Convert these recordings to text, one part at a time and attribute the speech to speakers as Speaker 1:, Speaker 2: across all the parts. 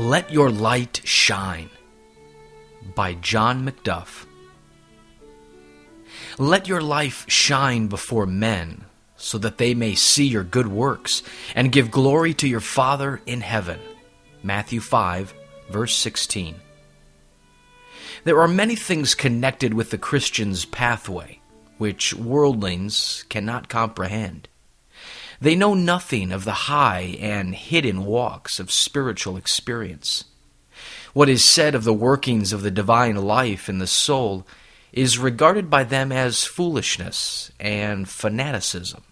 Speaker 1: Let Your Light Shine by John Macduff. Let your life shine before men, so that they may see your good works and give glory to your Father in heaven. Matthew 5, verse 16. There are many things connected with the Christian's pathway which worldlings cannot comprehend. They know nothing of the high and hidden walks of spiritual experience. What is said of the workings of the divine life in the soul is regarded by them as foolishness and fanaticism.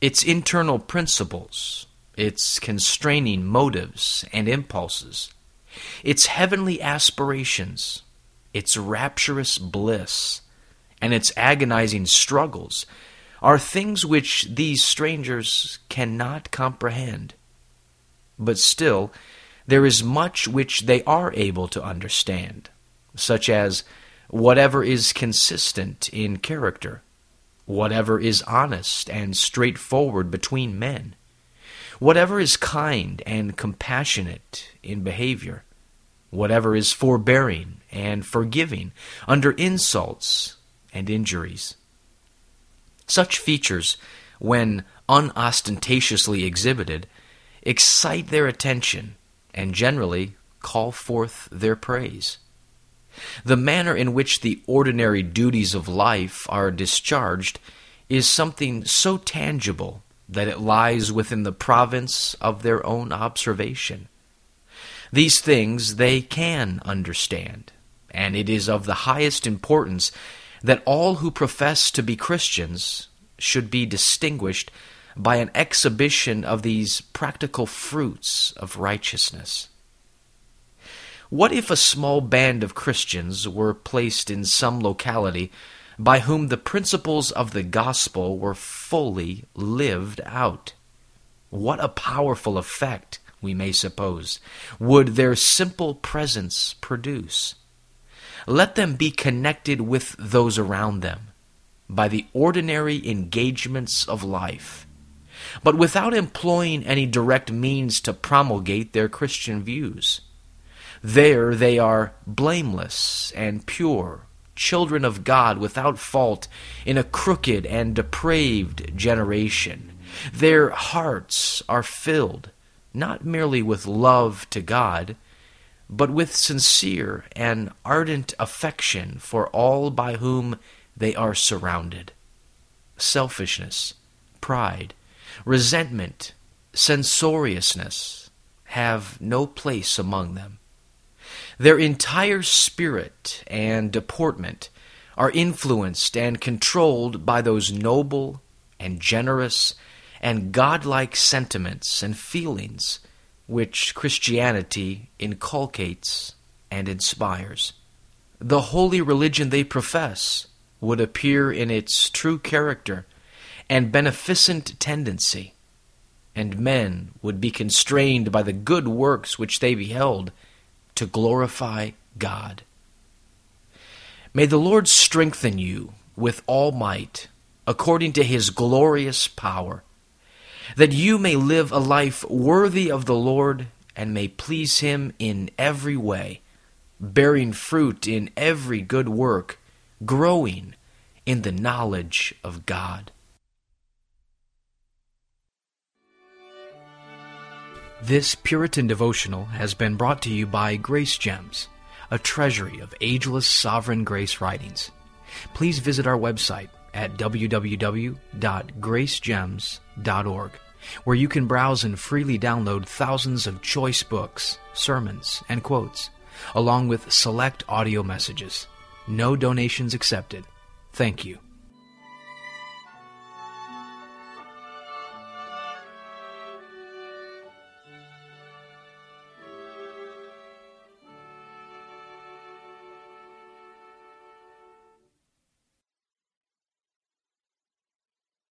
Speaker 1: Its internal principles, its constraining motives and impulses, its heavenly aspirations, its rapturous bliss, and its agonizing struggles are things which these strangers cannot comprehend. But still, there is much which they are able to understand, such as whatever is consistent in character, whatever is honest and straightforward between men, whatever is kind and compassionate in behavior, whatever is forbearing and forgiving under insults and injuries. Such features, when unostentatiously exhibited, excite their attention and generally call forth their praise. The manner in which the ordinary duties of life are discharged is something so tangible that it lies within the province of their own observation. These things they can understand, and it is of the highest importance that all who profess to be Christians should be distinguished by an exhibition of these practical fruits of righteousness. What if a small band of Christians were placed in some locality by whom the principles of the gospel were fully lived out? What a powerful effect, we may suppose, would their simple presence produce! Let them be connected with those around them by the ordinary engagements of life, but without employing any direct means to promulgate their Christian views. There they are blameless and pure, children of God without fault in a crooked and depraved generation. Their hearts are filled not merely with love to God, but with sincere and ardent affection for all by whom they are surrounded. Selfishness, pride, resentment, censoriousness have no place among them. Their entire spirit and deportment are influenced and controlled by those noble and generous and godlike sentiments and feelings which Christianity inculcates and inspires. The holy religion they profess would appear in its true character and beneficent tendency, and men would be constrained by the good works which they beheld to glorify God. May the Lord strengthen you with all might, according to his glorious power that you may live a life worthy of the Lord and may please him in every way, bearing fruit in every good work, growing in the knowledge of God. This Puritan devotional has been brought to you by Grace Gems, a treasury of ageless sovereign grace writings. Please visit our website at www.gracegems.org, where you can browse and freely download thousands of choice books, sermons, and quotes, along with select audio messages. No donations accepted. Thank you.